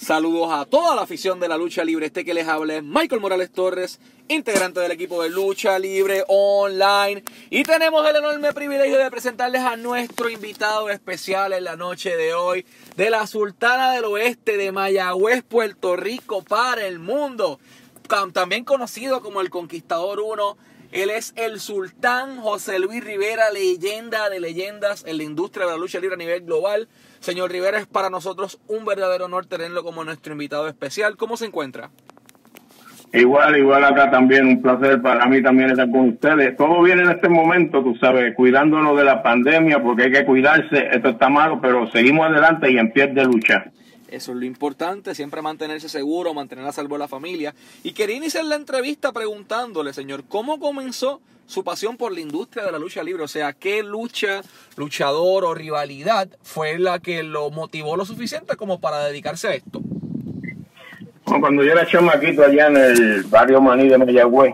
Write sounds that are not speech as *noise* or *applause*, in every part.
Saludos a toda la afición de la lucha libre. Este que les habla es Michael Morales Torres, integrante del equipo de lucha libre online. Y tenemos el enorme privilegio de presentarles a nuestro invitado especial en la noche de hoy, de la Sultana del Oeste de Mayagüez, Puerto Rico, para el mundo. También conocido como el Conquistador 1. Él es el Sultán José Luis Rivera, leyenda de leyendas en la industria de la lucha libre a nivel global. Señor Rivera, es para nosotros un verdadero honor tenerlo como nuestro invitado especial. ¿Cómo se encuentra? Igual, igual acá también, un placer para mí también estar con ustedes. Todo viene en este momento, tú sabes, cuidándonos de la pandemia, porque hay que cuidarse, esto está malo, pero seguimos adelante y en pie de lucha. Eso es lo importante, siempre mantenerse seguro, mantener a salvo a la familia. Y quería iniciar la entrevista preguntándole, señor, ¿cómo comenzó su pasión por la industria de la lucha libre? O sea, ¿qué lucha, luchador o rivalidad fue la que lo motivó lo suficiente como para dedicarse a esto? cuando yo era chamaquito allá en el barrio Maní de Mayagüez,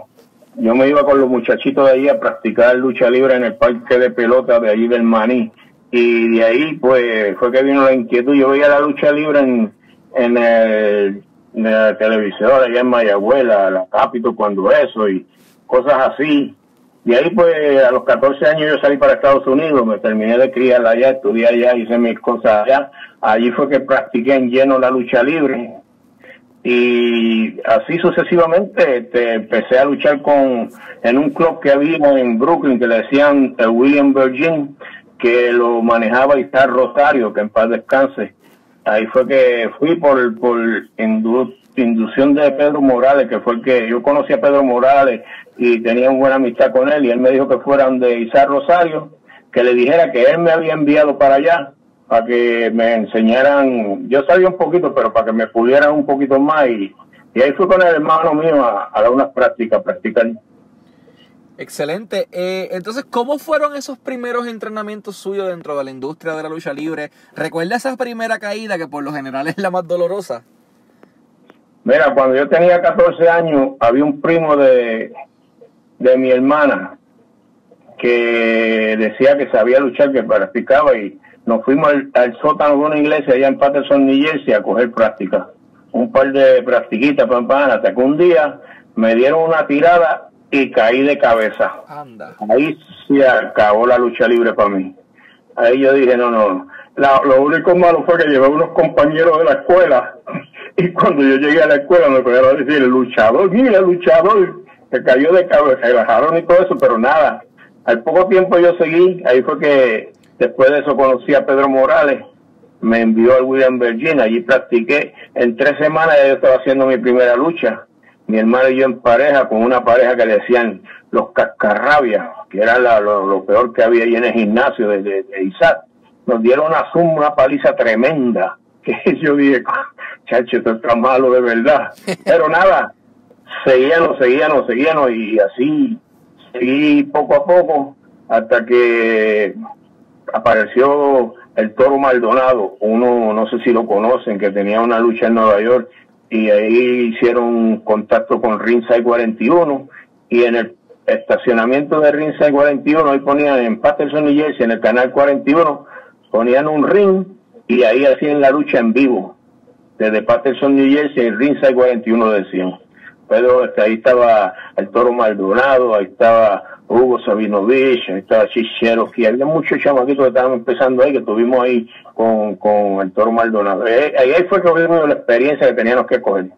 yo me iba con los muchachitos de ahí a practicar lucha libre en el parque de pelota de allí del Maní y de ahí pues fue que vino la inquietud. Yo veía la lucha libre en, en, el, en la televisor allá en Mayagüez, la, la Capito, cuando eso y cosas así. Y ahí pues a los 14 años yo salí para Estados Unidos, me terminé de criar allá, estudié allá, hice mis cosas allá. Allí fue que practiqué en lleno la lucha libre. Y así sucesivamente este, empecé a luchar con en un club que había en Brooklyn que le decían el William Virgin que lo manejaba Isaac Rosario, que en paz descanse. Ahí fue que fui por, por inducción de Pedro Morales, que fue el que yo conocí a Pedro Morales y tenía una buena amistad con él, y él me dijo que fuera donde Isaac Rosario, que le dijera que él me había enviado para allá, para que me enseñaran, yo sabía un poquito, pero para que me pudieran un poquito más, y, y ahí fui con el hermano mío a, a dar unas prácticas, practicar. Excelente. Eh, entonces, ¿cómo fueron esos primeros entrenamientos suyos dentro de la industria de la lucha libre? ¿Recuerda esa primera caída que por lo general es la más dolorosa? Mira, cuando yo tenía 14 años, había un primo de, de mi hermana que decía que sabía luchar, que practicaba y nos fuimos al, sótano de una iglesia allá en Patterson, New Jersey a coger práctica. Un par de practiquitas, pan, hasta que un día me dieron una tirada y caí de cabeza. Ahí se acabó la lucha libre para mí. Ahí yo dije, no, no. lo único malo fue que llevé unos compañeros de la escuela *laughs* y cuando yo llegué a la escuela me pudieron a decir, el luchador, mira, el luchador, se cayó de cabeza, se bajaron y todo eso, pero nada. Al poco tiempo yo seguí, ahí fue que después de eso conocí a Pedro Morales, me envió al William Virginia, allí practiqué. En tres semanas yo estaba haciendo mi primera lucha mi hermano y yo en pareja con una pareja que le decían los cascarrabias, que era lo, peor que había ahí en el gimnasio de, de. Nos dieron una suma, una paliza tremenda, *laughs* que yo dije, chacho, esto está malo de verdad. *laughs* Pero nada, seguíamos, seguíamos, seguíamos y así seguí poco a poco hasta que apareció el toro Maldonado, uno no sé si lo conocen, que tenía una lucha en Nueva York y ahí hicieron contacto con Ringside 41 y en el estacionamiento de Ringside 41 ahí ponían en Patterson New Jersey en el canal 41 ponían un ring y ahí hacían la lucha en vivo desde Patterson New Jersey en Ringside 41 decían pero este, ahí estaba el Toro Maldonado ahí estaba Hugo Sabinovich, estaba Chichero, que había muchos chamaquitos que estaban empezando ahí, que tuvimos ahí con, con el Toro Maldonado. Eh, ahí, fue que la experiencia que teníamos que coger.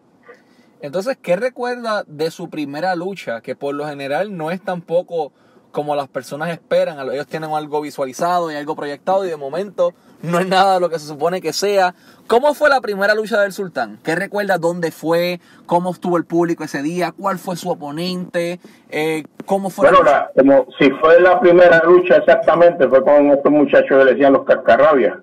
Entonces, ¿qué recuerda de su primera lucha? Que por lo general no es tampoco como las personas esperan. Ellos tienen algo visualizado y algo proyectado y de momento no es nada de lo que se supone que sea. ¿Cómo fue la primera lucha del Sultán? ¿Qué recuerda dónde fue? ¿Cómo estuvo el público ese día? ¿Cuál fue su oponente? Eh, ¿Cómo fue? Bueno, como si fue la primera lucha exactamente, fue con estos muchachos que le decían los cascarrabias,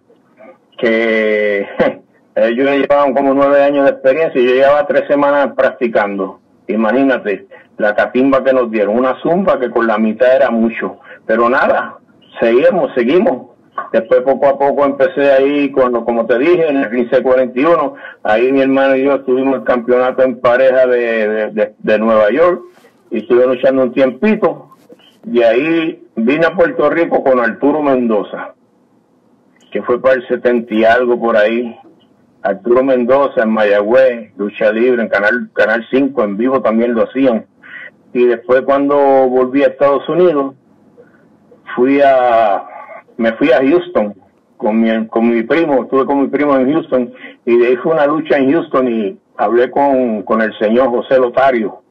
que *laughs* ellos llevaban como nueve años de experiencia y yo llevaba tres semanas practicando. Imagínate, la catimba que nos dieron, una zumba que con la mitad era mucho. Pero nada, seguimos, seguimos. Después poco a poco empecé ahí, cuando, como te dije, en el 1541, ahí mi hermano y yo tuvimos el campeonato en pareja de, de, Nueva York y estuve luchando un tiempito. Y ahí vine a Puerto Rico con Arturo Mendoza, que fue para el 70 y algo por ahí. Arturo Mendoza en Mayagüez, Lucha Libre en Canal, Canal 5, en vivo también lo hacían. Y después cuando volví a Estados Unidos, fui a, me fui a Houston con mi, con mi primo, estuve con mi primo en Houston y de ahí fue una lucha en Houston y hablé con, con el señor José Lotario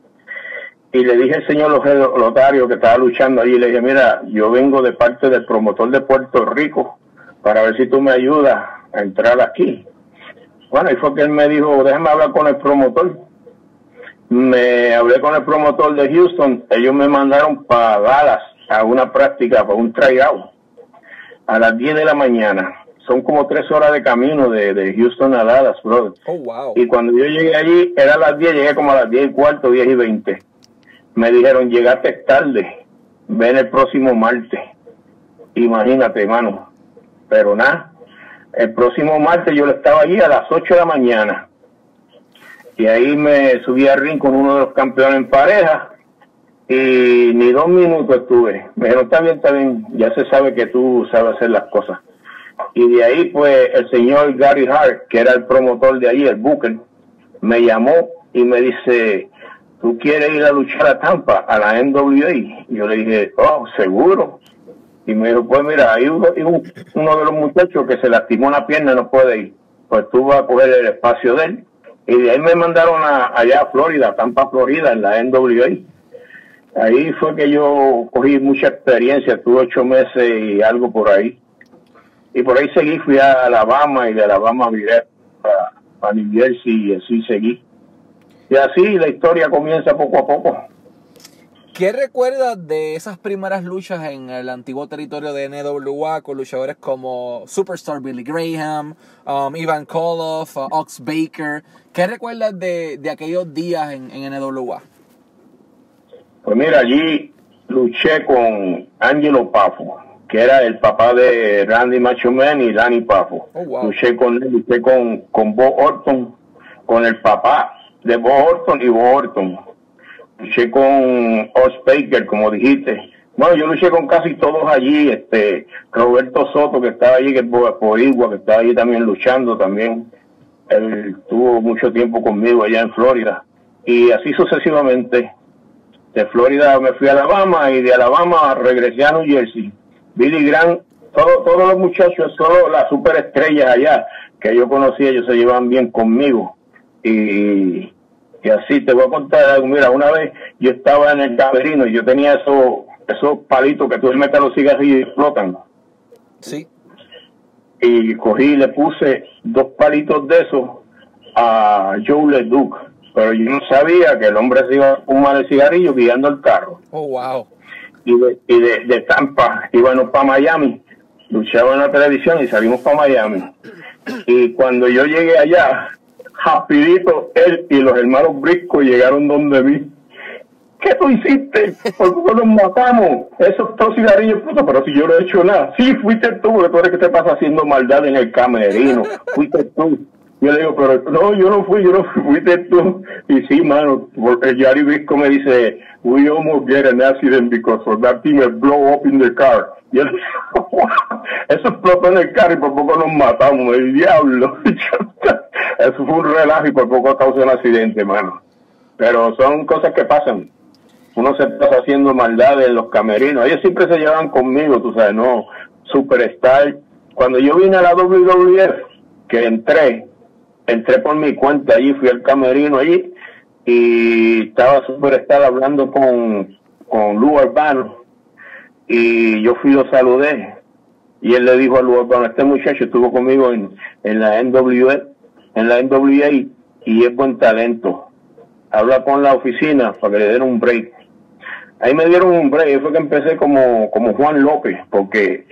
y le dije al señor Lotario que estaba luchando allí, le dije, mira, yo vengo de parte del promotor de Puerto Rico para ver si tú me ayudas a entrar aquí. Bueno, y fue que él me dijo, déjame hablar con el promotor. Me hablé con el promotor de Houston, ellos me mandaron para Dallas a una práctica, para un tryout, a las 10 de la mañana. Son como tres horas de camino de, de Houston a Dallas, brother. Oh, wow. Y cuando yo llegué allí, era a las 10, llegué como a las 10 y cuarto, 10 y 20 me dijeron, llegaste tarde, ven el próximo martes. Imagínate, hermano. Pero nada, el próximo martes yo estaba allí a las 8 de la mañana. Y ahí me subí al ring con uno de los campeones en pareja. Y ni dos minutos estuve. Me dijeron, está bien, está bien, ya se sabe que tú sabes hacer las cosas. Y de ahí, pues, el señor Gary Hart, que era el promotor de ahí, el Booker, me llamó y me dice, ¿tú quieres ir a luchar a Tampa, a la NWA? Y yo le dije, oh, seguro. Y me dijo, pues mira, hay uno, de los muchachos que se lastimó la pierna y no puede ir. Pues tú vas a coger el espacio de él. Y de ahí me mandaron a, allá a Florida, Tampa, Florida, en la NWA. Ahí fue que yo cogí mucha experiencia, tuve ocho meses y algo por ahí. Y por ahí seguí, fui a Alabama y de Alabama viré a, a New Jersey y así seguí. Y así la historia comienza poco a poco. ¿Qué recuerdas de esas primeras luchas en el antiguo territorio de NWA con luchadores como Superstar Billy Graham, um, Ivan Koloff, uh, Ox Baker? ¿Qué recuerdas de, de aquellos días en, en, NWA? Pues mira, allí luché con Angelo Pafo, que era el papá de Randy Macho Man y Danny Pafo. Oh, wow. Luché con luché con, con Bob Orton, con el papá de Bob Orton y Bob Orton. Luché con Oz Baker, como dijiste. Bueno, yo luché con casi todos allí. Este Roberto Soto, que estaba allí, que es Boricua, que estaba allí también luchando también. Él tuvo mucho tiempo conmigo allá en Florida. Y así sucesivamente. De Florida me fui a Alabama y de Alabama regresé a New Jersey. Billy Grant, todo, todos los muchachos, solo las superestrellas allá que yo conocía, ellos se llevan bien conmigo. Y, y así te voy a contar algo. Mira, una vez yo estaba en el camerino y yo tenía esos, esos palitos que tú le metes los cigarrillos y explotan. Sí. Y cogí y le puse dos palitos de esos a Joe LeDuc. Pero yo no sabía que el hombre se iba a fumar el cigarrillo guiando el carro. Oh, wow. Y de, y de, de Tampa íbamos para Miami. Luchaba en la televisión y salimos para Miami. Y cuando yo llegué allá, rapidito él y los hermanos Brisco llegaron donde mí. ¿Qué tú hiciste? ¿Por qué nos matamos? Esos dos cigarrillos, puto, pero si yo no he hecho nada. Sí, fuiste tú, porque tú eres que te pasa haciendo maldad en el camerino. Fuiste tú. Yo le digo, pero no, yo no fui, yo no fui, fuiste tú. Y sí, mano, porque Yari Brisco me dice, we almost get an accident because of that thing blow up in the car. Y él, *laughs* eso explotó en el carro y por poco nos matamos, el diablo. *laughs* Eso fue un relajo y por poco causó un accidente, hermano. Pero son cosas que pasan. Uno se pasa haciendo maldades en los camerinos. Ellos siempre se llevan conmigo, tú sabes, no, Superstar. Cuando yo vine a la WWF, que entré, entré por mi cuenta allí, fui al camerino allí y estaba Superstar hablando con, con Lu Urbano y yo fui y lo saludé y él le dijo a Lu Urbano, este muchacho estuvo conmigo en, en la NWA, en la NWA y es buen talento. Habla con la oficina para que le den un break. Ahí me dieron un break, fue que empecé como, como Juan López, porque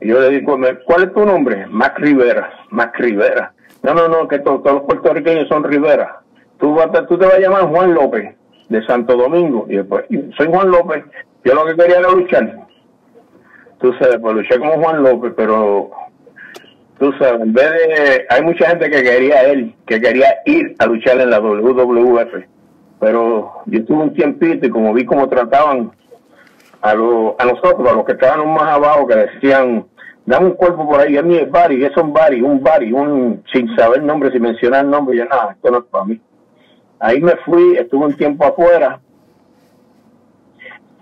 yo le digo, ¿cuál es tu nombre? Mac Rivera, Mac Rivera. No, no, no, que to, todos los puertorriqueños son Rivera. Tú, tú te vas a llamar Juan López, de Santo Domingo. Y después, soy Juan López, yo lo que quería era luchar. Tú sabes, pues luché como Juan López, pero tú sabes, en vez de, hay mucha gente que quería él, que quería ir a luchar en la WWF, pero yo tuve un tiempito y como vi cómo trataban a, lo, a nosotros, a los que estaban más abajo, que decían dame un cuerpo por ahí, a mí es Bari, es un Bari, un Bari, un, sin saber nombre, sin mencionar nombre, yo nada, esto no es para mí. Ahí me fui, estuve un tiempo afuera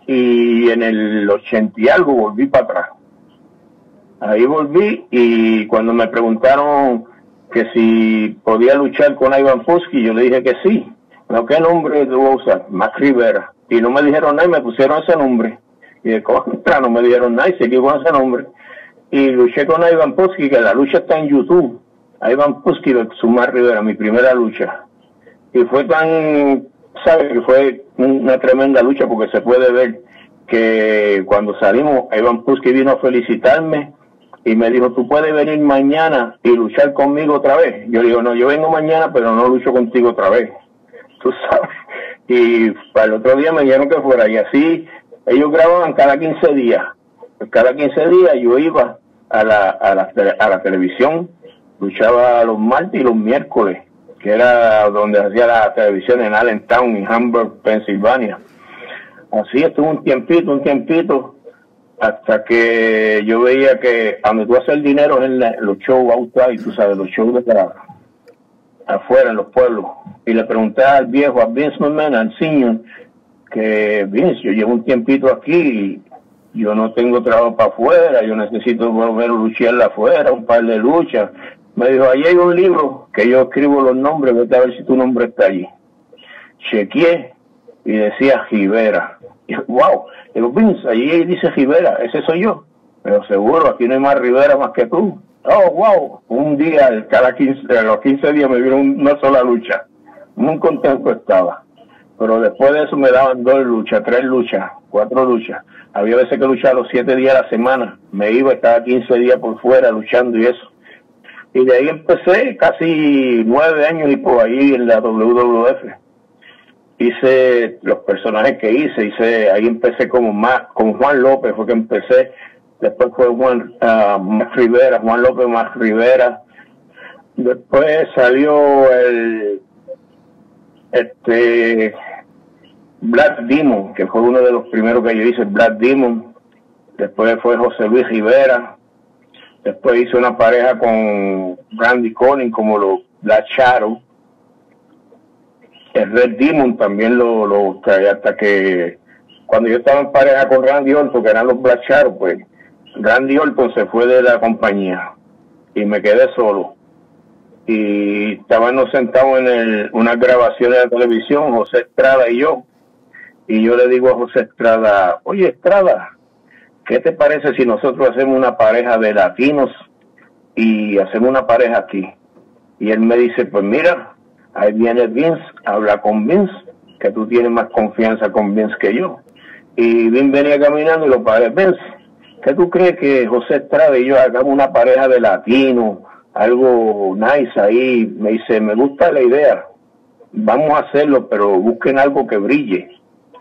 y en el ochenta y algo volví para atrás. Ahí volví y cuando me preguntaron que si podía luchar con Ivan Fusky, yo le dije que sí. ¿No qué nombre tú usar? Max Rivera. Y no me dijeron nada y me pusieron ese nombre. Y de contra no me dijeron nada y seguí con ese nombre. Y luché con Ivan Pusky, que la lucha está en YouTube. Ivan Pusky su Max Rivera, mi primera lucha. Y fue tan, ¿sabes? Que fue una tremenda lucha porque se puede ver que cuando salimos, Ivan Pusky vino a felicitarme y me dijo, tú puedes venir mañana y luchar conmigo otra vez. Yo le digo, no, yo vengo mañana, pero no lucho contigo otra vez. *laughs* Tú sabes. Y para el otro día me dijeron que fuera. Y así ellos grababan cada 15 días. Cada 15 días yo iba a la, a la, a la televisión, luchaba los martes y los miércoles, que era donde hacía la televisión en Allentown, en Hamburg, Pensilvania. Así estuvo un tiempito, un tiempito, hasta que yo veía que donde tú haces dinero en los shows outside, tú sabes, los shows de afuera, en los pueblos. Y le pregunté al viejo, a Vince McMahon, al senior, que Vince, yo llevo un tiempito aquí yo no tengo trabajo para afuera, yo necesito volver a luchar afuera, un par de luchas. Me dijo, ahí hay un libro que yo escribo los nombres, vete a ver si tu nombre está allí. Chequeé y decía Rivera. Wow, digo, Vince, allí dice Rivera, ese soy yo. Pero seguro, aquí no hay más Rivera más que tú. Oh, wow, un día, cada 15, los 15 días me vieron una sola lucha. Muy contento estaba. Pero después de eso me daban dos luchas, tres luchas, cuatro luchas. Había veces que luchaba los siete días a la semana. Me iba, estaba 15 días por fuera luchando y eso. Y de ahí empecé casi nueve años y por ahí en la WWF hice los personajes que hice, hice, ahí empecé como más, con Juan López fue que empecé, después fue Juan uh, Rivera, Juan López más Rivera, después salió el este Black Demon, que fue uno de los primeros que yo hice, Black Demon, después fue José Luis Rivera, después hice una pareja con Randy Conning como los Black Shadow, el Red Demon también lo, lo traía hasta que cuando yo estaba en pareja con Randy Orton, que eran los Black Shadow, pues Randy Orton se fue de la compañía y me quedé solo. Y estábamos sentados en el, una grabación de la televisión, José Estrada y yo. Y yo le digo a José Estrada, oye Estrada, ¿qué te parece si nosotros hacemos una pareja de latinos y hacemos una pareja aquí? Y él me dice, pues mira, Ahí viene Vince, habla con Vince, que tú tienes más confianza con Vince que yo. Y Vince venía caminando y lo padres, Vince, ¿qué tú crees que José Estrada y yo hagamos una pareja de latinos, algo nice ahí? Me dice, me gusta la idea, vamos a hacerlo, pero busquen algo que brille,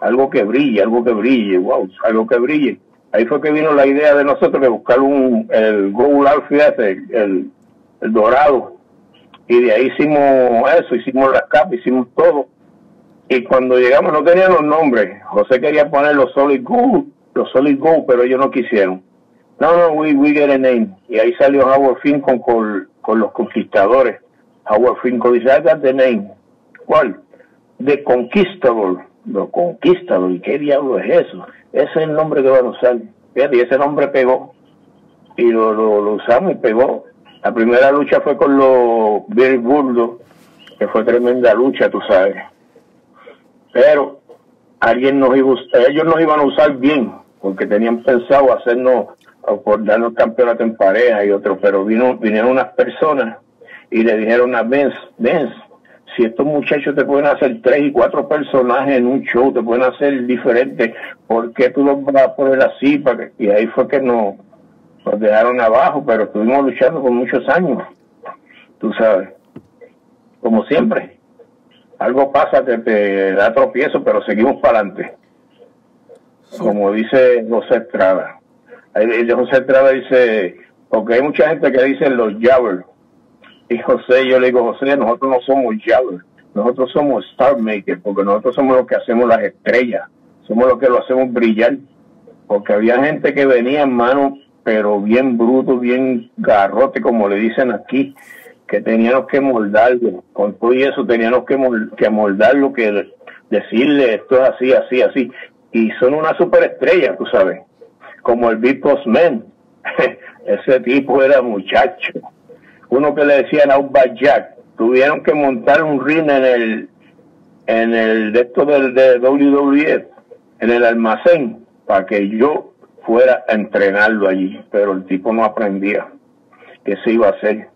algo que brille, algo que brille, wow, algo que brille. Ahí fue que vino la idea de nosotros de buscar un, el Gold Outfit, el, el dorado, y de ahí hicimos eso, hicimos las capas, hicimos todo. Y cuando llegamos no tenían los nombres. José quería poner los Solid Gold, los Solid Gold, pero ellos no quisieron. No, no, we, we get a name. Y ahí salió Howard Finkel con, con los conquistadores. Howard Finkel dice, I the name. ¿Cuál? The Conquistador. Los Conquistador. ¿Y qué diablo es eso? Ese es el nombre que van a usar. Fíjate, y ese nombre pegó. Y lo, lo, lo usamos y pegó. La primera lucha fue con los Bill Burdo, que fue tremenda lucha, tú sabes. Pero alguien nos iba, ellos nos iban a usar bien, porque tenían pensado hacernos, por darnos campeonato en pareja y otro, pero vino, vinieron unas personas y le dijeron a Vince, Vince, si estos muchachos te pueden hacer tres y cuatro personajes en un show, te pueden hacer diferentes, ¿por qué tú los vas a poner así? Para y ahí fue que no, nos dejaron abajo, pero estuvimos luchando por muchos años, tú sabes, como siempre. Algo pasa que te da tropiezo, pero seguimos para adelante. Como dice José Estrada. José Estrada dice, porque hay mucha gente que dice los Javel. Y José, yo le digo, José, nosotros no somos Javel, nosotros somos Star Maker, porque nosotros somos los que hacemos las estrellas, somos los que lo hacemos brillar. Porque había gente que venía en mano pero bien bruto, bien garrote, como le dicen aquí, que teníamos que moldarlo. Con todo y eso teníamos que, que moldarlo, que decirle esto es así, así, así. Y son una superestrella, tú sabes, como el Boss Man. *laughs* Ese tipo era muchacho. Uno que le decían un Jack, tuvieron que montar un ring en el en el de esto del de WWE, en el almacén, para que yo fuera a entrenarlo allí, pero el tipo no aprendía qué se iba a hacer.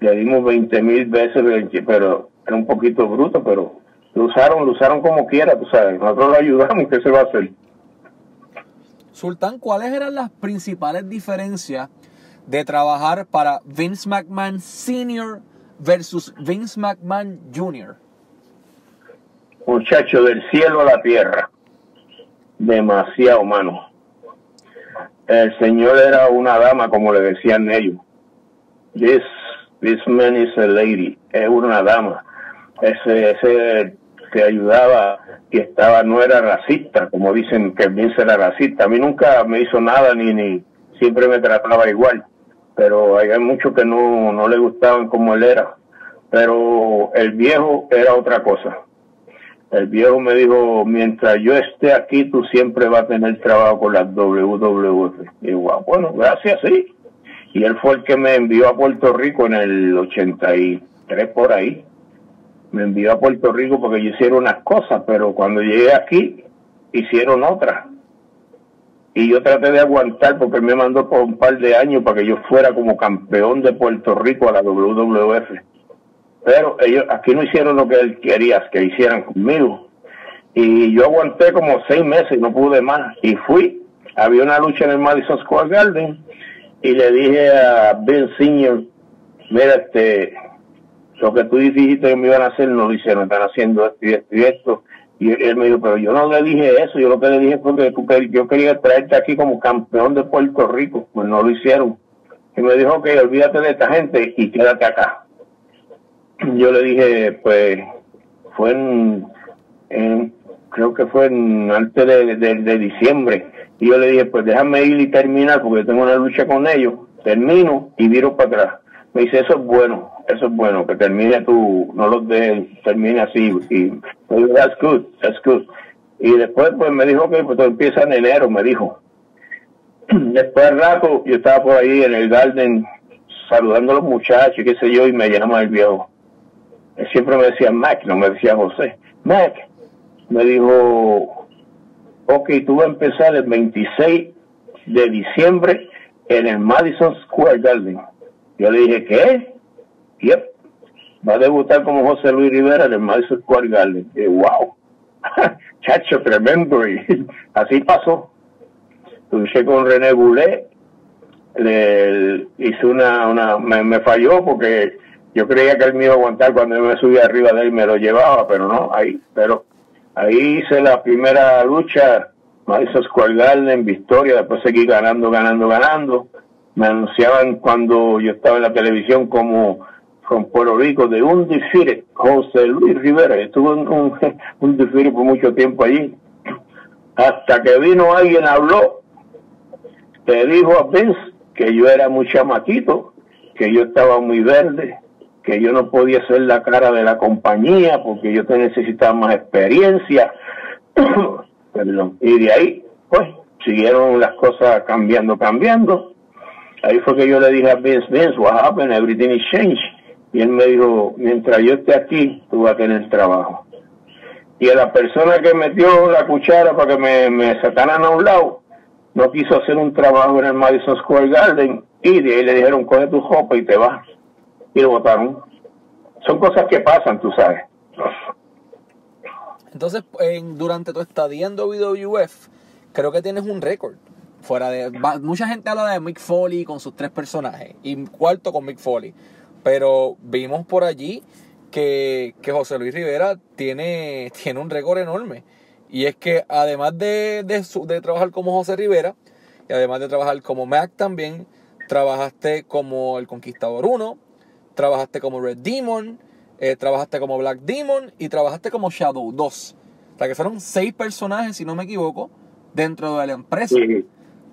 Le dimos 20 mil veces, pero era un poquito bruto, pero lo usaron, lo usaron como quiera, tú sabes, nosotros lo ayudamos, ¿qué se va a hacer? Sultán, ¿cuáles eran las principales diferencias de trabajar para Vince McMahon Sr. versus Vince McMahon Jr.? Muchacho, del cielo a la tierra, demasiado humano. El señor era una dama, como le decían ellos. This, this man is a lady, es una dama. Ese, ese que ayudaba y estaba, no era racista, como dicen que Vince era racista. A mí nunca me hizo nada, ni, ni siempre me trataba igual. Pero hay muchos que no, no le gustaban como él era. Pero el viejo era otra cosa el viejo me dijo, mientras yo esté aquí, tú siempre vas a tener trabajo con las WWF. Y ah, bueno, gracias, sí. Y él fue el que me envió a Puerto Rico en el 83 por ahí. Me envió a Puerto Rico porque yo hicieron unas cosas, pero cuando llegué aquí, hicieron otras. Y yo traté de aguantar porque me mandó por un par de años para que yo fuera como campeón de Puerto Rico a la WWF pero ellos aquí no hicieron lo que él quería que hicieran conmigo. Y yo aguanté como seis meses, no pude más. Y fui, había una lucha en el Madison Square Garden y le dije a Ben Senior, mira, este, lo que tú dijiste que me iban a hacer no lo hicieron, están haciendo esto y esto y esto. Y él me dijo, pero yo no le dije eso, yo lo que le dije fue que yo quería traerte aquí como campeón de Puerto Rico, pues no lo hicieron. Y me dijo, ok, olvídate de esta gente y quédate acá *clears throat* yo le dije, pues, fue en, creo que fue en, antes de, diciembre, y yo le dije, pues déjame ir y terminar, porque tengo una lucha con ellos, termino y viro para atrás. Me dice, eso es bueno, eso es bueno, que termine tú, no los de termine así, y that's good, that's good. Y después, pues me dijo que pues empieza en enero, me dijo. *clears throat* Después del rato, yo estaba por ahí en el garden saludando a los muchachos, qué sé yo, y me llama el viejo siempre me decía Mac, no me decía José. Mac, me dijo, ok, tú vas a empezar el 26 de diciembre en el Madison Square Garden. Yo le dije, ¿qué? Yep. Va a debutar como José Luis Rivera en el Madison Square Garden. Y wow. *laughs* Chacho, tremendo. Y *laughs* así pasó. Luché con René Boulet. Le, hice una, una me, me falló porque yo creía que él me iba a aguantar cuando yo me subía arriba de él y me lo llevaba, pero no, ahí, pero ahí hice la primera lucha, Madison Square Garden, Victoria, después seguí ganando, ganando, ganando. Me anunciaban cuando yo estaba en la televisión como con Puerto Rico de un desfile, José Luis Rivera, estuve en un, *laughs* un desfile por mucho tiempo allí. Hasta que vino alguien, habló, le dijo a Vince que yo era muy chamaquito, que yo estaba muy verde, que yo no podía ser la cara de la compañía porque yo te necesitaba más experiencia. *clears throat* Y de ahí, pues, siguieron las cosas cambiando, cambiando. Ahí fue que yo le dije a Vince, Vince, what happened? Everything is changed. Y él me dijo, mientras yo esté aquí, tú vas a tener trabajo. Y a la persona que metió la cuchara para que me, me sacaran a un lado, no quiso hacer un trabajo en el Madison Square Garden y de ahí le dijeron, coge tu ropa y te vas y lo votaron. Son cosas que pasan, tú sabes. Entonces, durante tu estadía en WWF, creo que tienes un récord. Fuera de. Mucha gente habla de Mick Foley con sus tres personajes. Y cuarto con Mick Foley. Pero vimos por allí que, José Luis Rivera tiene, tiene un récord enorme. Y es que además de, de, de trabajar como José Rivera, y además de trabajar como Mac también, trabajaste como El Conquistador 1, trabajaste como Red Demon, eh, trabajaste como Black Demon y trabajaste como Shadow 2. O sea que fueron seis personajes, si no me equivoco, dentro de la empresa.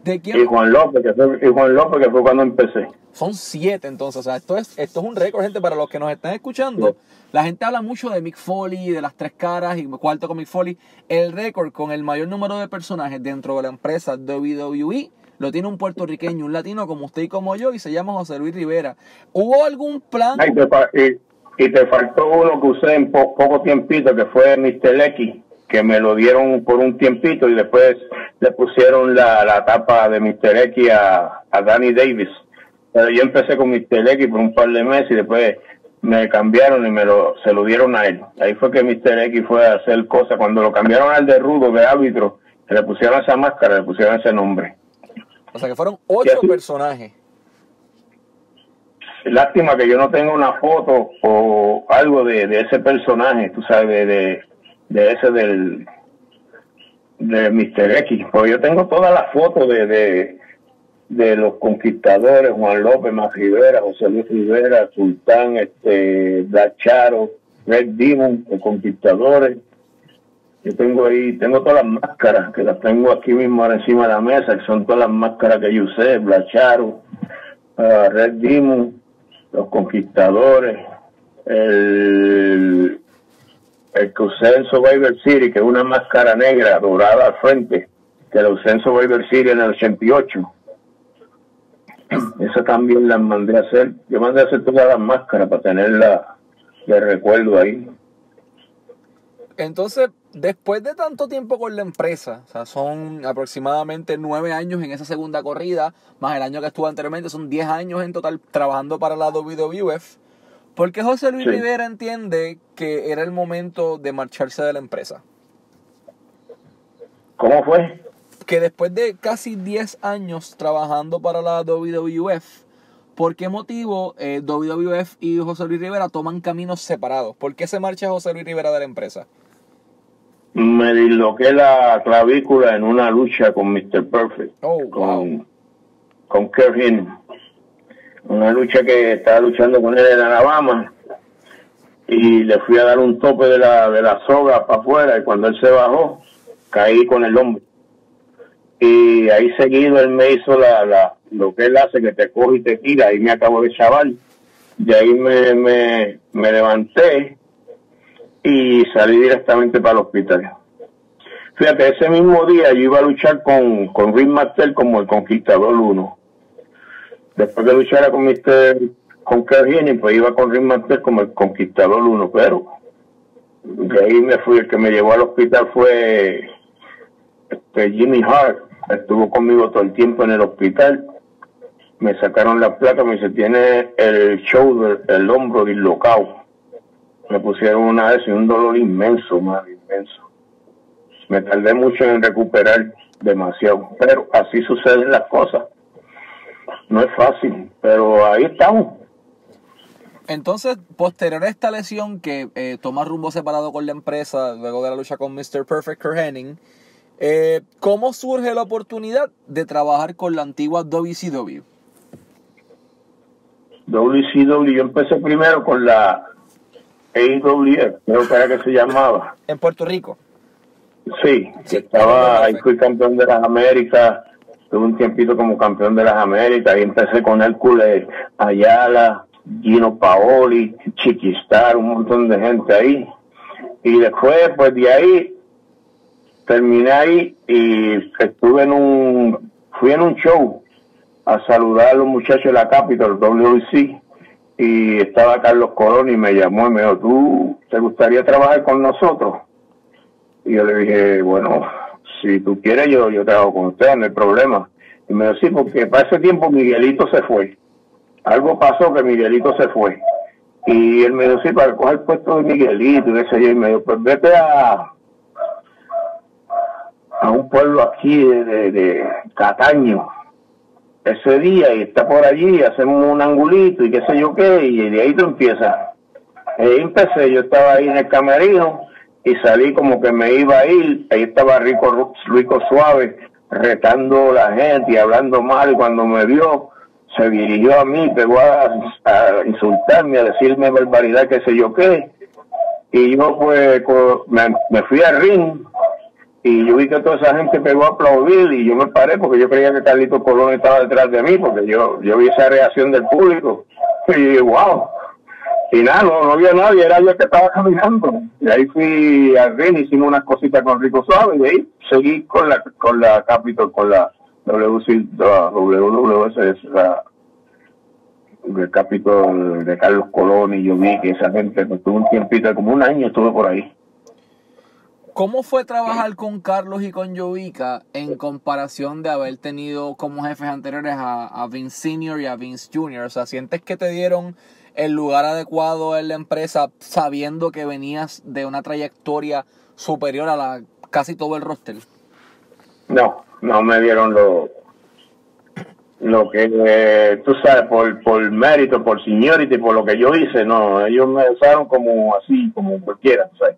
¿De quién? Y Juan López, que fue, y Juan López, que fue cuando empecé. Son siete entonces, o sea, esto es, esto es un récord, gente, para los que nos están escuchando. La gente habla mucho de Mick Foley, de las tres caras y cuarto con Mick Foley. El récord con el mayor número de personajes dentro de la empresa WWE lo tiene un puertorriqueño, un latino como usted y como yo, y se llama José Luis Rivera. ¿Hubo algún plan? Ay, y, y te faltó uno que usé en po- poco tiempito, que fue Mr. X, que me lo dieron por un tiempito y después le pusieron la, la tapa de Mr. X a, a Danny Davis. Pero yo empecé con Mr. X por un par de meses y después me cambiaron y me lo, se lo dieron a él. Ahí fue que Mr. X fue a hacer cosas. Cuando lo cambiaron al de Rudo, de árbitro, le pusieron esa máscara, le pusieron ese nombre. O sea, que fueron ocho personajes. Lástima que yo no tengo una foto o algo de, de ese personaje, tú sabes, de, de, de ese del de Mr. X, porque yo tengo todas las fotos de, de, de los conquistadores, Juan López, Más Rivera, José Luis Rivera, Sultán, este, Dacharo, Red Demon, los conquistadores. Yo tengo ahí, tengo todas las máscaras, que las tengo aquí mismo ahora encima de la mesa, que son todas las máscaras que yo usé, Blacharo, ah, Red Demon, los conquistadores, el, el que usé en Survivor City, que es una máscara negra dorada al frente, que la usé en Survivor City en el 88. Esa también la mandé a hacer. Yo mandé a hacer todas las máscaras para tenerla de recuerdo ahí. Entonces, después de tanto tiempo con la empresa, o sea, son aproximadamente nueve años en esa segunda corrida, más el año que estuvo anteriormente, son diez años en total trabajando para la WWF. ¿Por qué José Luis Sí. Rivera entiende que era el momento de marcharse de la empresa? ¿Cómo fue? Que después de casi 10 años trabajando para la WWF, ¿por qué motivo eh, WWF y José Luis Rivera toman caminos separados? ¿Por qué se marcha José Luis Rivera de la empresa? Me disloqué la clavícula en una lucha con Mr. Perfect. Oh, wow. con, con Kevin. Una lucha que estaba luchando con él en Alabama. Y le fui a dar un tope de la, de la soga para afuera. Y cuando él se bajó, caí con el hombro. Y ahí seguido él me hizo la, la, lo que él hace, que te coge y te tira. Y me acabó de chaval. De ahí me, me, me levanté y salí directamente para el hospital. Fíjate, ese mismo día yo iba a luchar con, con Rick Martel como el Conquistador 1. Después de luchar con Mr. con Kergini, pues iba con Rick Martel como el Conquistador 1, pero de ahí me fui, el que me llevó al hospital fue este, Jimmy Hart, estuvo conmigo todo el tiempo en el hospital. Me sacaron la placa, me dice, tiene el shoulder, el hombro dislocado. Me pusieron una vez y un dolor inmenso, más inmenso me tardé mucho en recuperar demasiado, pero así suceden las cosas. No es fácil, pero ahí estamos. Entonces, posterior a esta lesión que eh, toma rumbo separado con la empresa, luego de la lucha con Mr. Perfect Hennig, eh, ¿cómo surge la oportunidad de trabajar con la antigua WCW? WCW, yo empecé primero con la AWF, creo que era que se llamaba. En Puerto Rico. Sí, Sí, estaba, ahí fui campeón de las Américas, tuve un tiempito como campeón de las Américas, y empecé con Hércules Ayala, Gino Paoli, Chiquistar, un montón de gente ahí. Y después, pues de ahí, terminé ahí y estuve en un, fui en un show a saludar a los muchachos de la Capitol, WC, y estaba Carlos Colón y me llamó y me dijo, ¿tú te gustaría trabajar con nosotros? Y yo le dije, bueno, si tú quieres, yo, yo trabajo con usted, no hay problema. Y me dijo, sí, porque para ese tiempo Miguelito se fue. Algo pasó que Miguelito se fue. Y él me dijo, sí, para coger el puesto de Miguelito, y qué sé yo. Y me dijo, pues vete a, a un pueblo aquí de, de, Cataño ese día y está por allí, hacemos un angulito y qué sé yo qué, y de ahí tú empiezas. Ahí empecé, yo estaba ahí en el camerino y salí como que me iba a ir, ahí estaba Rico, Rico Suave retando la gente y hablando mal. Y cuando me vio se dirigió a mí, pegó a, insultarme, a decirme barbaridad, qué sé yo qué, y yo pues me, me fui al ring y yo vi que toda esa gente pegó a aplaudir y yo me paré porque yo creía que Carlito Colón estaba detrás de mí porque yo, yo vi esa reacción del público. *laughs* Y dije, wow. Y nada, no, había nadie, era yo que estaba caminando. Y ahí fui al ring, hicimos unas cositas con Rico Suave y ahí seguí con la con la Capitol, con la WC, WWS, el Capitol de Carlos Colón y yo vi esa gente, pues, tuvo un tiempito, como un año estuve por ahí. ¿Cómo fue trabajar con Carlos y con Jovica en comparación de haber tenido como jefes anteriores a, Vince Senior y a Vince Jr.? O sea, ¿sientes que te dieron el lugar adecuado en la empresa sabiendo que venías de una trayectoria superior a la casi todo el roster? No, no me dieron lo, lo que tú sabes, por, por mérito, por seniority, por lo que yo hice, no, ellos me usaron como así, como cualquiera, ¿sabes?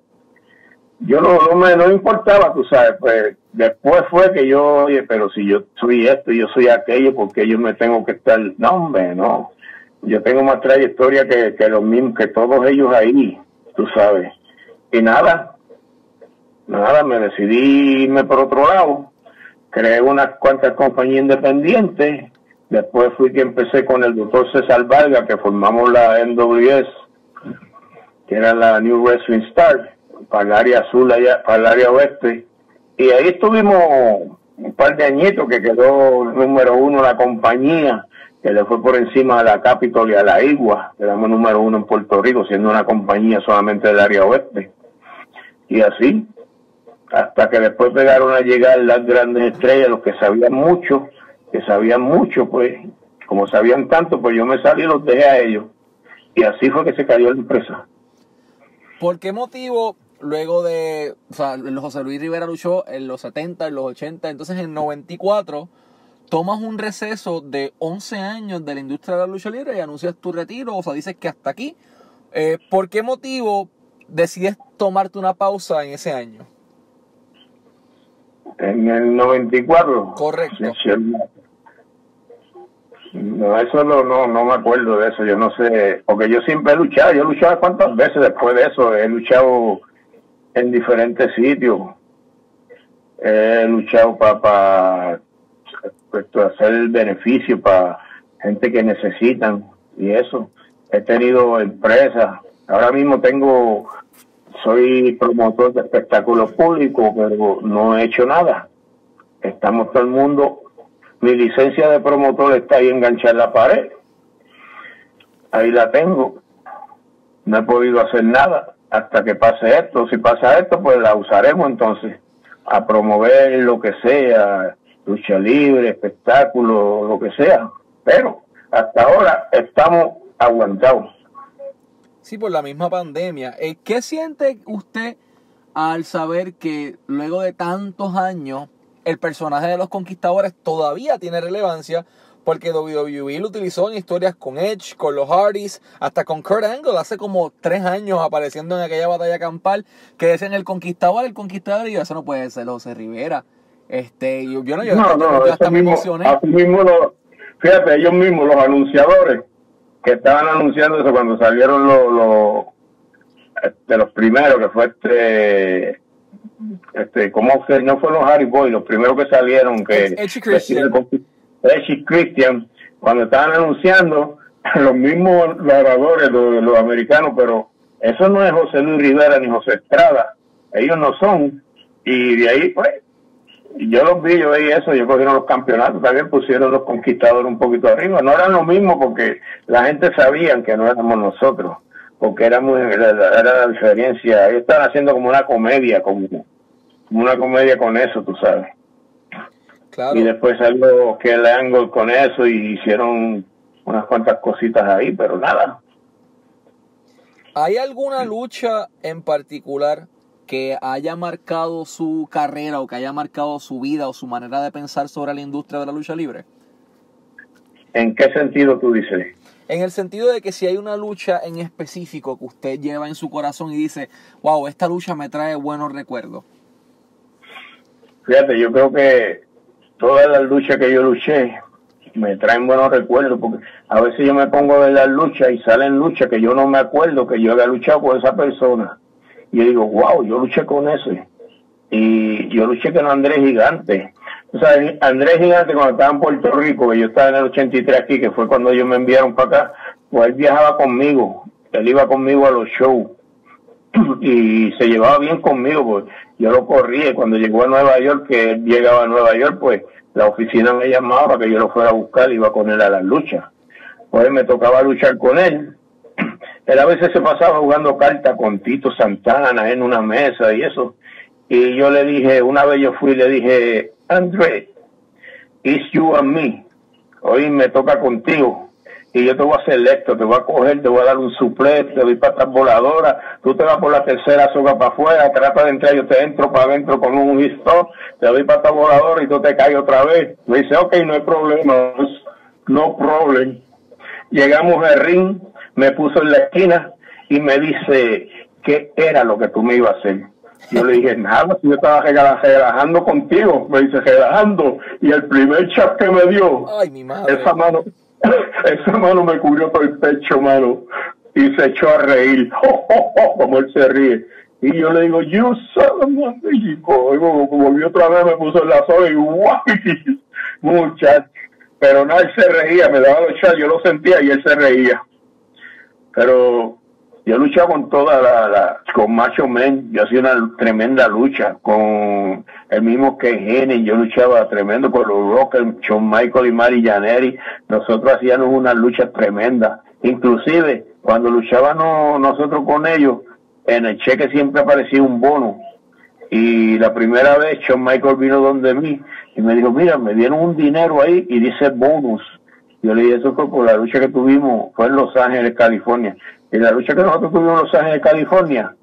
yo no, no me no importaba, tú sabes, pues después fue que yo, oye, pero si yo soy esto, yo soy aquello, porque yo me tengo que estar, no, hombre, no, yo tengo más trayectoria que, que los mismos, que todos ellos ahí, tú sabes, y nada, nada, me decidí irme por otro lado, creé unas cuantas compañías independientes, después fui que empecé con el doctor César Valga, que formamos la NWS, que era la New Wrestling Star, para el área azul, allá, para el área oeste. Y ahí estuvimos un par de añitos que quedó número uno la compañía, que le fue por encima a la Capitol y a la Igua, quedamos número uno en Puerto Rico, siendo una compañía solamente del área oeste. Y así, hasta que después pegaron a llegar las grandes estrellas, los que sabían mucho, que sabían mucho, pues, como sabían tanto, pues yo me salí y los dejé a ellos. Y así fue que se cayó la empresa. ¿Por qué motivo luego de, o sea, José Luis Rivera luchó en los 70, en los 80, entonces en 94 tomas un receso de 11 años de la industria de la lucha libre y anuncias tu retiro, o sea, dices que hasta aquí. Eh, ¿Por qué motivo decides tomarte una pausa en ese año? En el 94. Correcto. No, eso no, no, no me acuerdo de eso, yo no sé, porque yo siempre he luchado, yo he luchado cuántas veces después de eso, he luchado en diferentes sitios. He luchado para pues, hacer el beneficio para gente que necesitan y eso. He tenido empresas. Ahora mismo tengo, soy promotor de espectáculos públicos, pero no he hecho nada. Estamos todo el mundo. Mi licencia de promotor está ahí enganchada en la pared. Ahí la tengo. No he podido hacer nada hasta que pase esto. Si pasa esto, pues la usaremos entonces a promover lo que sea, lucha libre, espectáculo, lo que sea. Pero hasta ahora estamos aguantados. Sí, por la misma pandemia. Eh, ¿Qué siente usted al saber que luego de tantos años el personaje de los conquistadores todavía tiene relevancia? Porque WWE lo utilizó en historias con Edge, con los Hardys, hasta con Kurt Angle hace como tres años apareciendo en aquella batalla campal que decían el conquistador, el conquistador, y eso no puede ser José Rivera. Este, yo, yo no, yo, no, no, hasta me emocioné. Mismo fíjate, ellos mismos, los anunciadores, que estaban anunciando eso cuando salieron los, los de los primeros, que fue este, este, ¿cómo que no fueron los Harry Boy, los primeros que salieron, que Edge Christian. Christian, cuando estaban anunciando, *laughs* los mismos narradores, los, los americanos, pero eso no es José Luis Rivera ni José Estrada, ellos no son, y de ahí pues yo los vi, yo veía eso, yo cogieron los campeonatos, también pusieron los conquistadores un poquito arriba. No eran lo mismo porque la gente sabía que no éramos nosotros, porque éramos, era, la diferencia. Ellos estaban haciendo como una comedia, como, como una comedia con eso, tú sabes. Y después salió que el Angle con eso y hicieron unas cuantas cositas ahí, pero nada. ¿Hay alguna lucha en particular que haya marcado su carrera o que haya marcado su vida o su manera de pensar sobre la industria de la lucha libre? ¿En qué sentido tú dices? En el sentido de que si hay una lucha en específico que usted lleva en su corazón y dice, wow, esta lucha me trae buenos recuerdos. Fíjate, yo creo que todas las luchas que yo luché me traen buenos recuerdos, porque a veces yo me pongo a ver las luchas y salen luchas que yo no me acuerdo que yo había luchado con esa persona. Yo digo, wow, yo luché con ese. y yo luché con Andrés Gigante. O sea, Andrés Gigante cuando estaba en Puerto Rico, que yo estaba en el 83 aquí, que fue cuando ellos me enviaron para acá, pues él viajaba conmigo, él iba conmigo a los shows *clears throat* y se llevaba bien conmigo, pues yo lo corría cuando llegó a Nueva York, que él llegaba a Nueva York, pues la oficina me llamaba para que yo lo fuera a buscar, iba con él a las luchas. Pues me tocaba luchar con él. Él a veces se pasaba jugando cartas con Tito Santana en una mesa y eso. Y yo le dije, una vez yo fui y le dije, André, it's you and me. Hoy me toca contigo y yo te voy a hacer esto, te voy a coger, te voy a dar un suplete, te voy para atrás voladora, tú te vas por la tercera soga para afuera, trata de entrar, yo te entro para adentro con un histop, te doy para atrás voladora y tú te caes otra vez. Me dice, ok, no hay problema, no problem. Llegamos al ring, me puso en la esquina y me dice, ¿qué era lo que tú me ibas a hacer? Yo le dije, nada, si yo estaba relajando contigo, me dice, relajando. Y el primer chat que me dio, esa mano, *laughs* esa mano me cubrió todo el pecho, mano, y se echó a reír, *laughs* como él se ríe. Y yo le digo, yo soy Y volvió otra vez, me puso en la soga y guay, *laughs* muchachos. Pero nada, él se reía, me daba los chats, yo lo sentía y él se reía. Pero yo he luchado con toda la, con Macho Men, yo hacía una tremenda lucha con el mismo que Henry, yo luchaba tremendo con los Rockers, Shawn Michael y Mari Janeri, nosotros hacíamos una lucha tremenda, inclusive cuando luchábamos nosotros con ellos, en el cheque siempre aparecía un bono, y la primera vez Shawn Michael vino donde mí y me dijo, mira, me dieron un dinero ahí y dice bonus. Yo le dije, eso fue por la lucha que tuvimos, fue en Los Ángeles, California. Y la lucha que nosotros tuvimos en Los Ángeles, California,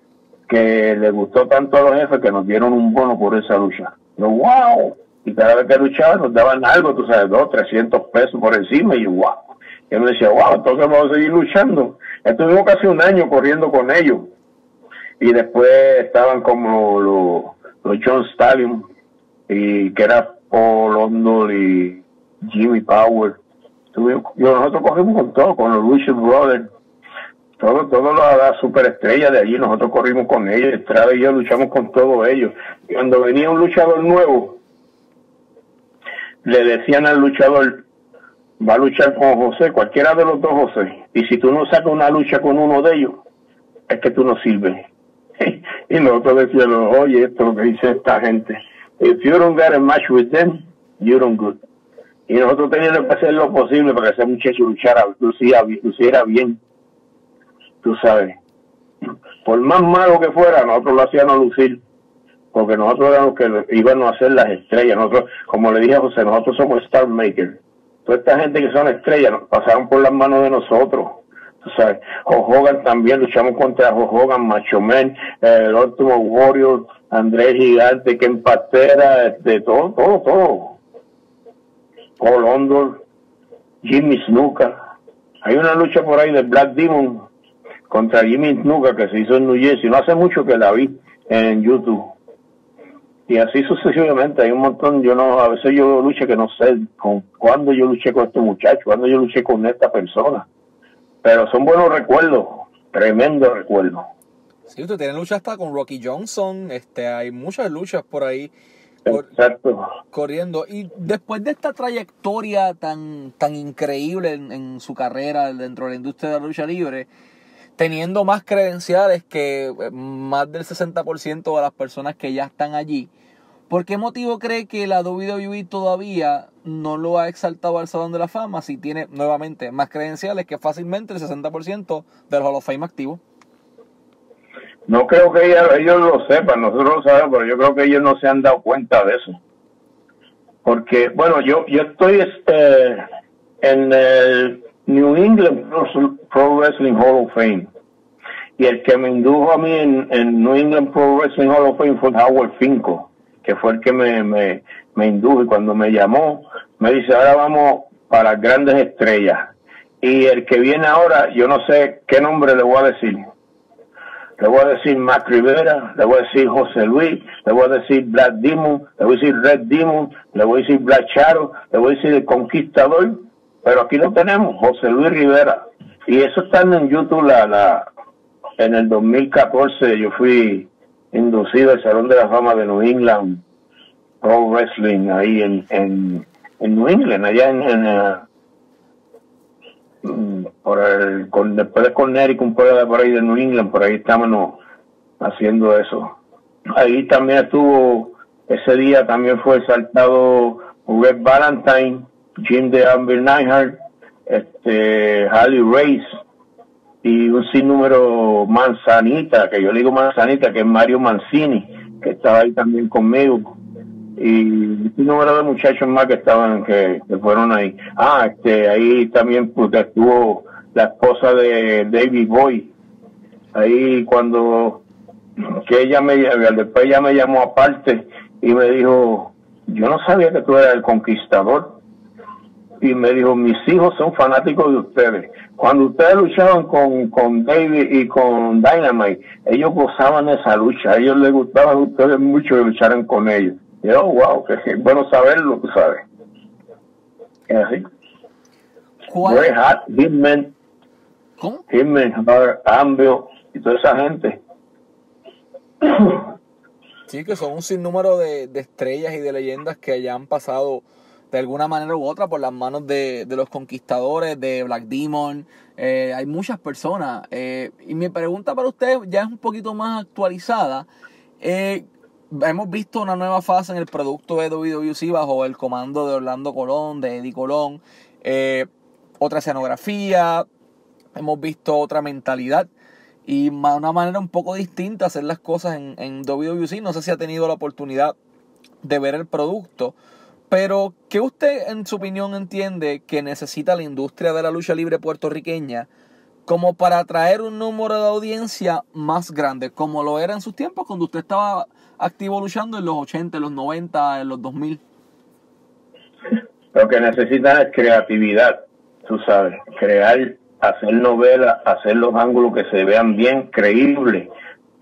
que le gustó tanto a los jefes que nos dieron un bono por esa lucha. Yo, wow. Y cada vez que luchaba nos daban algo, tú sabes, dos, trescientos pesos por encima y wow. Y uno decía, wow, entonces vamos a seguir luchando. Estuvimos casi un año corriendo con ellos. Y después estaban como los, los John Stallion, y que era Paul London y Jimmy Power. Nosotros corrimos con todo, con los Lucius Brothers todo, todo la, superestrella de allí, nosotros corrimos con ellos, Estrada y yo luchamos con todos ellos. Cuando venía un luchador nuevo, le decían al luchador, va a luchar con José, cualquiera de los dos José, y si tú no sacas una lucha con uno de ellos, es que tú no sirves. *laughs* y nosotros decíamos, oye, esto es lo que dice esta gente. If you don't get a match with them, you don't good. Y nosotros teníamos que hacer lo posible para que ese muchacho luchara, luciera, luciera bien tú sabes. Por más malo que fuera, nosotros lo hacíamos lucir, porque nosotros éramos que íbamos a hacer las estrellas. Nosotros, como le dije a José, nosotros somos star makers. Toda esta gente que son estrellas pasaron por las manos de nosotros. Tú sabes, Hogan también, luchamos contra Hogan, Macho Man, eh, el Ultimate Warrior, Andrés Gigante, Ken Pastera, este, todo, todo, todo. Paul Ondor, Jimmy Snuka. Hay una lucha por ahí de Black Demon, contra Jimmy Snuka que se hizo en New Jersey. No hace mucho que la vi en YouTube. Y así sucesivamente, hay un montón, yo no, a veces yo luché que no sé con cuándo yo luché con este muchacho, cuándo yo luché con esta persona. Pero son buenos recuerdos, tremendos recuerdos. Sí, usted tiene lucha hasta con Rocky Johnson, este, hay muchas luchas por ahí. Exacto. corriendo. Y después de esta trayectoria tan, tan increíble en, en su carrera dentro de la industria de la lucha libre, teniendo más credenciales que eh, más del 60% de las personas que ya están allí. ¿Por qué motivo cree que la WWE todavía no lo ha exaltado al Salón de la Fama si tiene nuevamente más credenciales que fácilmente el 60% del Hall of Fame activo? No creo que ellos, lo sepan, nosotros lo sabemos, pero yo creo que ellos no se han dado cuenta de eso. Porque, bueno, yo, yo estoy este, en el New England Pro Wrestling Hall of Fame. Y el que me indujo a mí en, New England Pro Wrestling Hall of Fame fue Howard Finko, que fue el que me, me, me indujo. Y cuando me llamó, me dice, ahora vamos para grandes estrellas. Y el que viene ahora, yo no sé qué nombre le voy a decir. Le voy a decir Mac Rivera, le voy a decir José Luis, le voy a decir Black Demon, le voy a decir Red Demon, le voy a decir Black Charo, le voy a decir El Conquistador pero aquí lo tenemos, José Luis Rivera. Y eso está en YouTube, la, la, en el 2014 yo fui inducido al Salón de la Fama de New England Pro Wrestling ahí en, en, en New England, allá en, en eh, por el, con, después de un pueblo de por ahí de New England, por ahí estábamos haciendo eso. Ahí también estuvo, ese día también fue saltado Red Valentine, Jim de Amber Neihart, este, Harley Race y un sinnúmero Manzanita, que yo le digo Manzanita, que es Mario Mancini, que estaba ahí también conmigo y un número de muchachos más que estaban que, fueron ahí. Ah este ahí también pues, estuvo la esposa de David Boy. Ahí cuando que ella me después ella me llamó aparte y me dijo yo no sabía que tú eras el conquistador y me dijo mis hijos son fanáticos de ustedes cuando ustedes luchaban con, con David y con Dynamite ellos gozaban esa lucha. A ellos les gustaba a ustedes mucho que lucharan con ellos y oh, wow, que es bueno saberlo, tú sabes. Es así. ¿Cuál? Hot, Hitman, ¿Cómo? Hitman, Ambio y toda esa gente. Sí, que son un sinnúmero de, de estrellas y de leyendas que ya han pasado de alguna manera u otra por las manos de, de los conquistadores, de Black Demon. Eh, hay muchas personas. Eh, y mi pregunta para usted ya es un poquito más actualizada. Eh, hemos visto una nueva fase en el producto de WWC bajo el comando de Orlando Colón, de Eddie Colón, eh, otra escenografía, hemos visto otra mentalidad y una manera un poco distinta hacer las cosas en, en WWC. No sé si ha tenido la oportunidad de ver el producto, pero ¿qué usted en su opinión entiende que necesita la industria de la lucha libre puertorriqueña como para atraer un número de audiencia más grande, como lo era en sus tiempos cuando usted estaba activo luchando en los 80, en los 90, en los 2000? Lo que necesita es creatividad, tú sabes, crear, hacer novelas, hacer los ángulos que se vean bien, creíbles,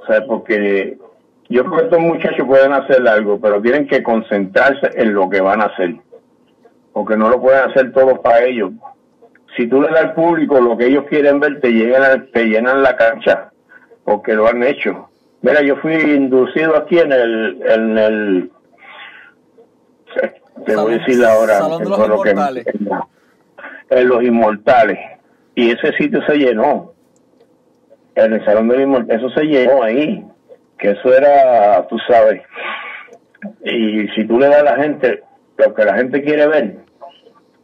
sea, porque yo creo que estos muchachos pueden hacer algo, pero tienen que concentrarse en lo que van a hacer, porque no lo pueden hacer todo para ellos. Si tú le das al público lo que ellos quieren ver, te, llegan, te llenan la cancha, porque lo han hecho. Mira, yo fui inducido aquí en el, en el, te voy a decir ahora, Salón de los Inmortales. en, los Inmortales. Y ese sitio se llenó. En el Salón de los Inmortales, eso se llenó ahí. Que eso era, tú sabes. Y si tú le das a la gente lo que la gente quiere ver,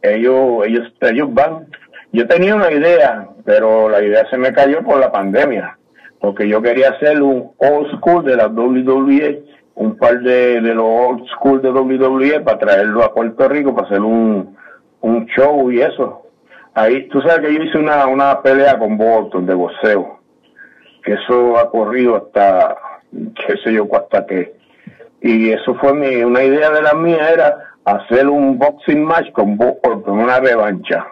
ellos, ellos, ellos van. Yo tenía una idea, pero la idea se me cayó por la pandemia porque yo quería hacer un old school de la WWE, un par de, de los old school de WWE para traerlo a Puerto Rico para hacer un, un show y eso. Ahí, tú sabes que yo hice una, una pelea con Bolton de boxeo, que eso ha corrido hasta, qué sé yo, hasta que. Y eso fue mi, una idea de la mía, era hacer un boxing match con Bolton, una revancha.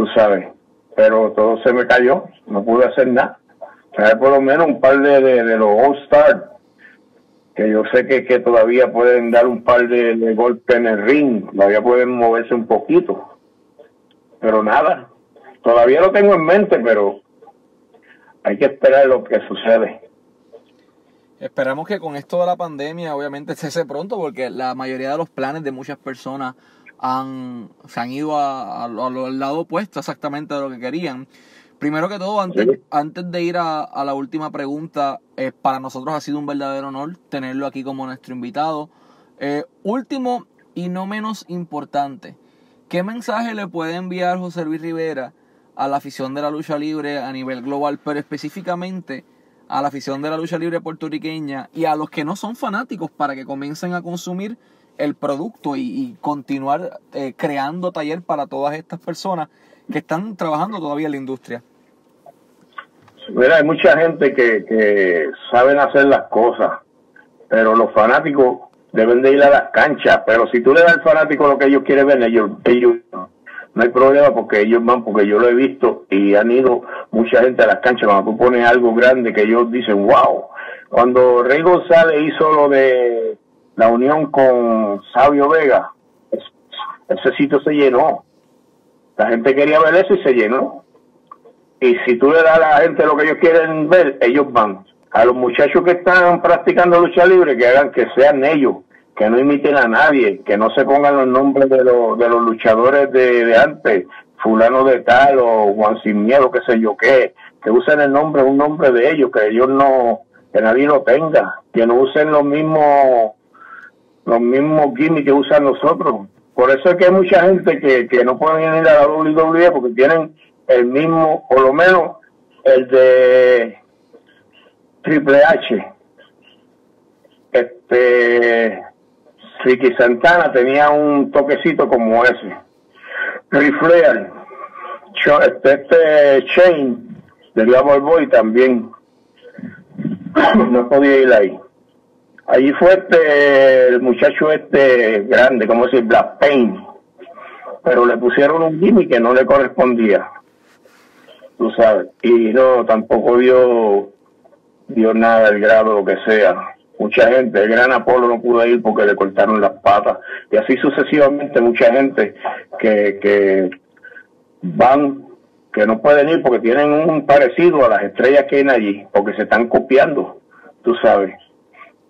Tú sabes. Pero todo se me cayó, no pude hacer nada traer por lo menos un par de, de, los All-Stars, que yo sé que, que todavía pueden dar un par de, golpes en el ring, todavía pueden moverse un poquito. Pero nada, todavía lo tengo en mente, pero hay que esperar lo que sucede. Esperamos que con esto de la pandemia, obviamente, *laughs* cese pronto, porque la mayoría de los planes de muchas personas han, se han ido al lado opuesto exactamente de lo que querían. Primero que todo, antes, antes de ir a, la última pregunta, eh, para nosotros ha sido un verdadero honor tenerlo aquí como nuestro invitado. Eh, último y no menos importante, ¿qué mensaje le puede enviar José Luis Rivera a la afición de la lucha libre a nivel global, pero específicamente a la afición de la lucha libre puertorriqueña y a los que no son fanáticos para que comiencen a consumir el producto y, continuar eh, creando taller para todas estas personas que están trabajando todavía en la industria? Mira, hay mucha gente que, que saben hacer las cosas, pero los fanáticos deben de ir a las canchas. Pero si tú le das al fanático lo que ellos quieren ver, ellos, ellos no hay problema porque ellos van, porque yo lo he visto y han ido mucha gente a las canchas. Cuando tú pones algo grande que ellos dicen, wow. Cuando Rey González hizo lo de la unión con Sabio Vega, ese sitio se llenó. La gente quería ver eso y se llenó. Y si tú le das a la gente lo que ellos quieren ver, ellos van. a los muchachos que están practicando lucha libre que hagan que sean ellos, que no imiten a nadie, que no se pongan los nombres de, los, de los luchadores de, antes, fulano de tal o Juan Sin Miedo, qué sé yo qué, que usen el nombre, un nombre de ellos, que ellos no, que nadie lo tenga, que no usen los mismos, los mismos gimmicks que usan nosotros. Por eso es que hay mucha gente que, que no pueden ir a la WWE porque tienen el mismo, por lo menos el de Triple H. Este Ricky Santana tenía un toquecito como ese. Ric Flair, este, este Shane de Glamour Boy también *coughs* no podía ir ahí. Allí fue este, el muchacho este grande, como decir, Black Pain, pero le pusieron un gimmick que no le correspondía, tú sabes, y no, tampoco dio, dio nada el grado, lo que sea. Mucha gente, el gran Apolo no pudo ir porque le cortaron las patas, y así sucesivamente mucha gente que, que van, que no pueden ir porque tienen un parecido a las estrellas que hay allí, porque se están copiando, tú sabes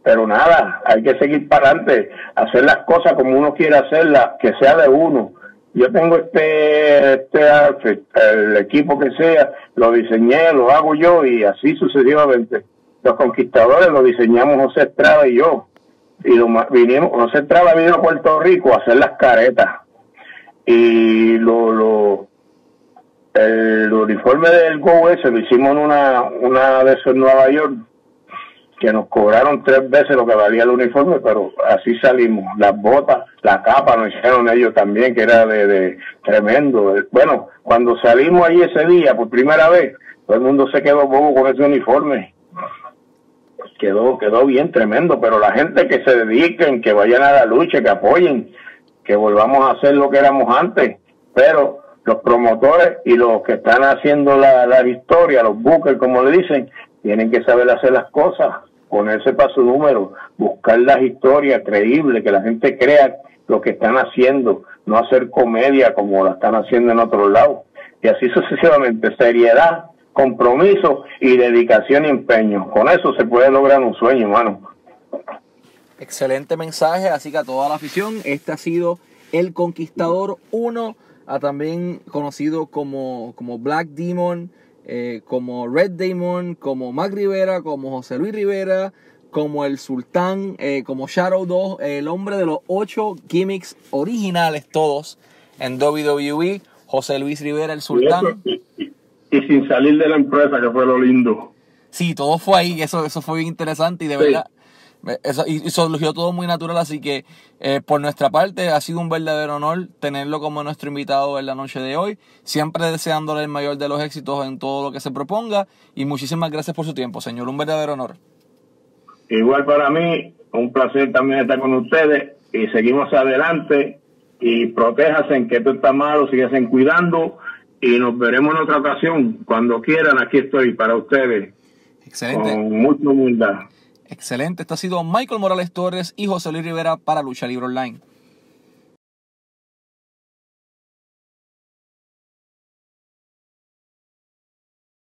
pero nada, hay que seguir para adelante, hacer las cosas como uno quiere hacerlas, que sea de uno. Yo tengo este, este el equipo que sea, lo diseñé, lo hago yo y así sucesivamente. Los conquistadores lo diseñamos José Estrada y yo. Y lo, vinimos, José Estrada vino a Puerto Rico a hacer las caretas. Y lo, lo, el uniforme del Go ese lo hicimos en una, una de esos en Nueva York que nos cobraron tres veces lo que valía el uniforme, pero así salimos. Las botas, la capa nos hicieron ellos también, que era de, tremendo. Bueno, cuando salimos ahí ese día por primera vez, todo el mundo se quedó bobo con ese uniforme. Quedó, quedó bien tremendo, pero la gente que se dediquen, que vayan a la lucha, que apoyen, que volvamos a hacer lo que éramos antes, pero los promotores y los que están haciendo la, la historia, los bookers, como le dicen, tienen que saber hacer las cosas ponerse para su número, buscar las historias creíbles, que la gente crea lo que están haciendo, no hacer comedia como la están haciendo en otros lados. Y así sucesivamente, seriedad, compromiso y dedicación y empeño. Con eso se puede lograr un sueño, hermano. Excelente mensaje, así que a toda la afición, este ha sido El Conquistador 1, también conocido como, como Black Demon eh, como Red Damon, como Mac Rivera, como José Luis Rivera, como el Sultán, eh, como Shadow 2, el hombre de los ocho gimmicks originales todos en WWE, José Luis Rivera, el Sultán. Y, sin salir de la empresa, que fue lo lindo. Sí, todo fue ahí, eso, eso fue bien interesante y de verdad eso, y, surgió todo muy natural, así que eh, por nuestra parte ha sido un verdadero honor tenerlo como nuestro invitado en la noche de hoy. Siempre deseándole el mayor de los éxitos en todo lo que se proponga y muchísimas gracias por su tiempo, señor. Un verdadero honor. Igual para mí, un placer también estar con ustedes y seguimos adelante y protéjase en que esto está malo, síguense cuidando y nos veremos en otra ocasión. Cuando quieran, aquí estoy para ustedes. Excelente. Con mucha humildad. Excelente. Esto ha sido Michael Morales Torres y José Luis Rivera para Lucha Libre Online.